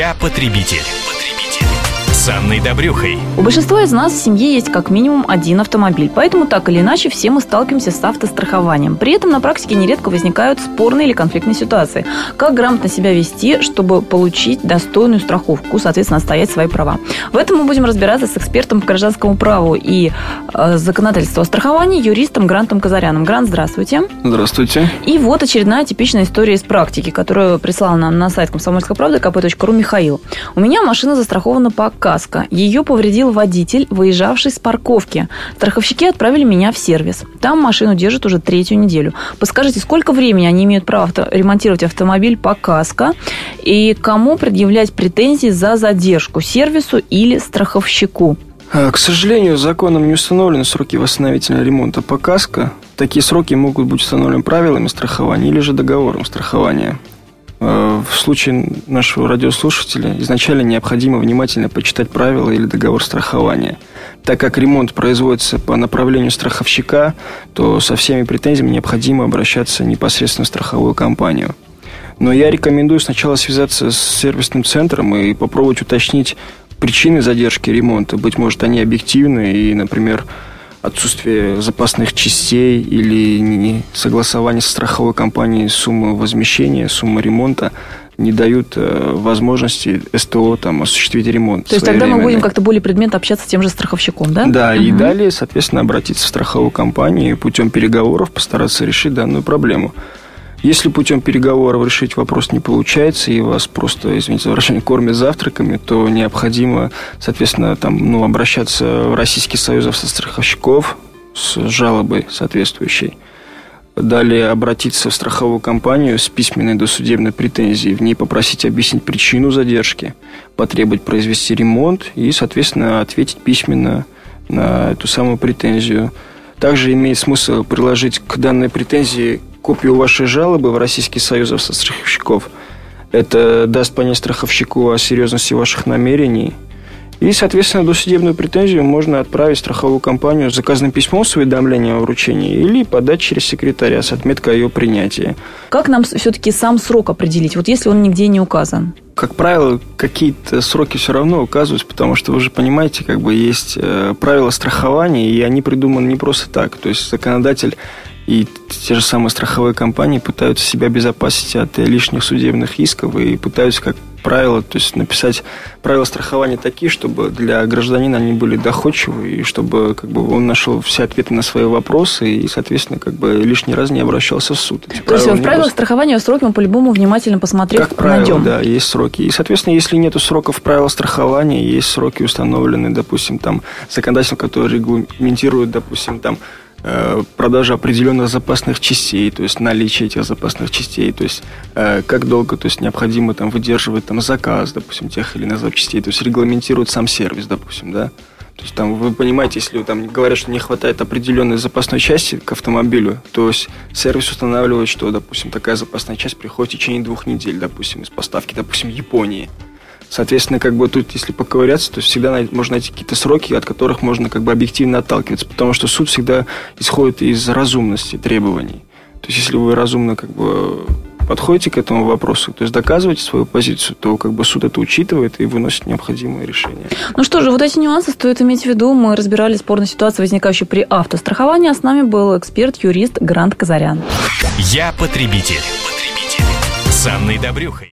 Я потребитель. С Анной Добрюхой. У большинства из нас в семье есть как минимум один автомобиль, поэтому так или иначе все мы сталкиваемся с автострахованием. При этом на практике нередко возникают спорные или конфликтные ситуации. Как грамотно себя вести, чтобы получить достойную страховку, соответственно, отстоять свои права. В этом мы будем разбираться с экспертом по гражданскому праву и э, законодательству о страховании, юристом Грантом Казаряном. Грант, здравствуйте. Здравствуйте. И вот очередная типичная история из практики, которую прислал нам на сайт комсомольской правды kp.ru Михаил. У меня машина застрахована по каска. Ее повредил водитель, выезжавший с парковки. Страховщики отправили меня в сервис. Там машину держат уже третью неделю. Подскажите, сколько времени они имеют право авто- ремонтировать автомобиль по каско? И кому предъявлять претензии за задержку? Сервису или страховщику? А, К сожалению, законом не установлены сроки восстановительного ремонта по КАСКО. Такие сроки могут быть установлены правилами страхования или же договором страхования. А, В случае нашего радиослушателя изначально необходимо внимательно почитать правила или договор страхования. Так как ремонт производится по направлению страховщика, то со всеми претензиями необходимо обращаться непосредственно в страховую компанию. Но я рекомендую сначала связаться с сервисным центром и попробовать уточнить причины задержки ремонта. Быть может, они объективны и, например, отсутствие запасных частей или не- согласование со страховой компанией суммы возмещения, суммы ремонта не дают э, возможности СТО там, осуществить ремонт. То есть тогда мы будем как-то более предметно общаться с тем же страховщиком, да? Да, и Мгм. далее, соответственно, обратиться в страховую компанию и путем переговоров постараться решить данную проблему. Если путем переговоров решить вопрос не получается, и вас просто, извините за выражение, кормят завтраками, то необходимо, соответственно, там, ну, обращаться в Российский союз автостраховщиков с жалобой соответствующей. Далее обратиться в страховую компанию с письменной досудебной претензией, в ней попросить объяснить причину задержки, потребовать произвести ремонт и, соответственно, ответить письменно на эту самую претензию. Также имеет смысл приложить к данной претензии копию вашей жалобы в Российский союз автостраховщиков. Это даст понять страховщику о серьезности ваших намерений. И, соответственно, досудебную претензию можно отправить в страховую компанию с заказным письмом с уведомлением о вручении или подать через секретаря с отметкой о ее принятии. Как нам все-таки сам срок определить, вот если он нигде не указан? Как правило, какие-то сроки все равно указываются, потому что вы же понимаете, как бы есть э, правила страхования, и они придуманы не просто так. То есть законодатель и те же самые страховые компании пытаются себя обезопасить от э, лишних судебных исков и пытаются, как правило, то есть написать правила страхования такие, чтобы для гражданина они были доходчивы, и чтобы как бы, он нашел все ответы на свои вопросы и, соответственно, как бы лишний раз не обращался в суд. Эти То есть в правилах страхования сроки мы по-любому внимательно посмотрев как правило, найдем. да, есть сроки. И, соответственно, если нет сроков правил страхования, есть сроки установлены, допустим, там, законодательством, который регламентирует, допустим, там, э, продажу определенных запасных частей, то есть наличие этих запасных частей, то есть э, как долго то есть, необходимо там, выдерживать там, заказ, допустим, тех или иных запчастей, то есть регламентирует сам сервис, допустим, да. То есть там вы понимаете, если там говорят, что не хватает определенной запасной части к автомобилю, то есть сервис устанавливает, что, допустим, такая запасная часть приходит в течение двух недель, допустим, из поставки, допустим, Японии. Соответственно, как бы тут, если поковыряться, то всегда можно найти какие-то сроки, от которых можно как бы объективно отталкиваться, потому что суд всегда исходит из разумности требований. То есть, если вы разумно как бы подходите к этому вопросу, то есть доказываете свою позицию, то как бы суд это учитывает и выносит необходимые решения. Ну что же, вот эти нюансы стоит иметь в виду. Мы разбирали спорные ситуации, возникающие при автостраховании. А с нами был эксперт-юрист Грант Казарян. Я потребитель. С Анной Добрюхой.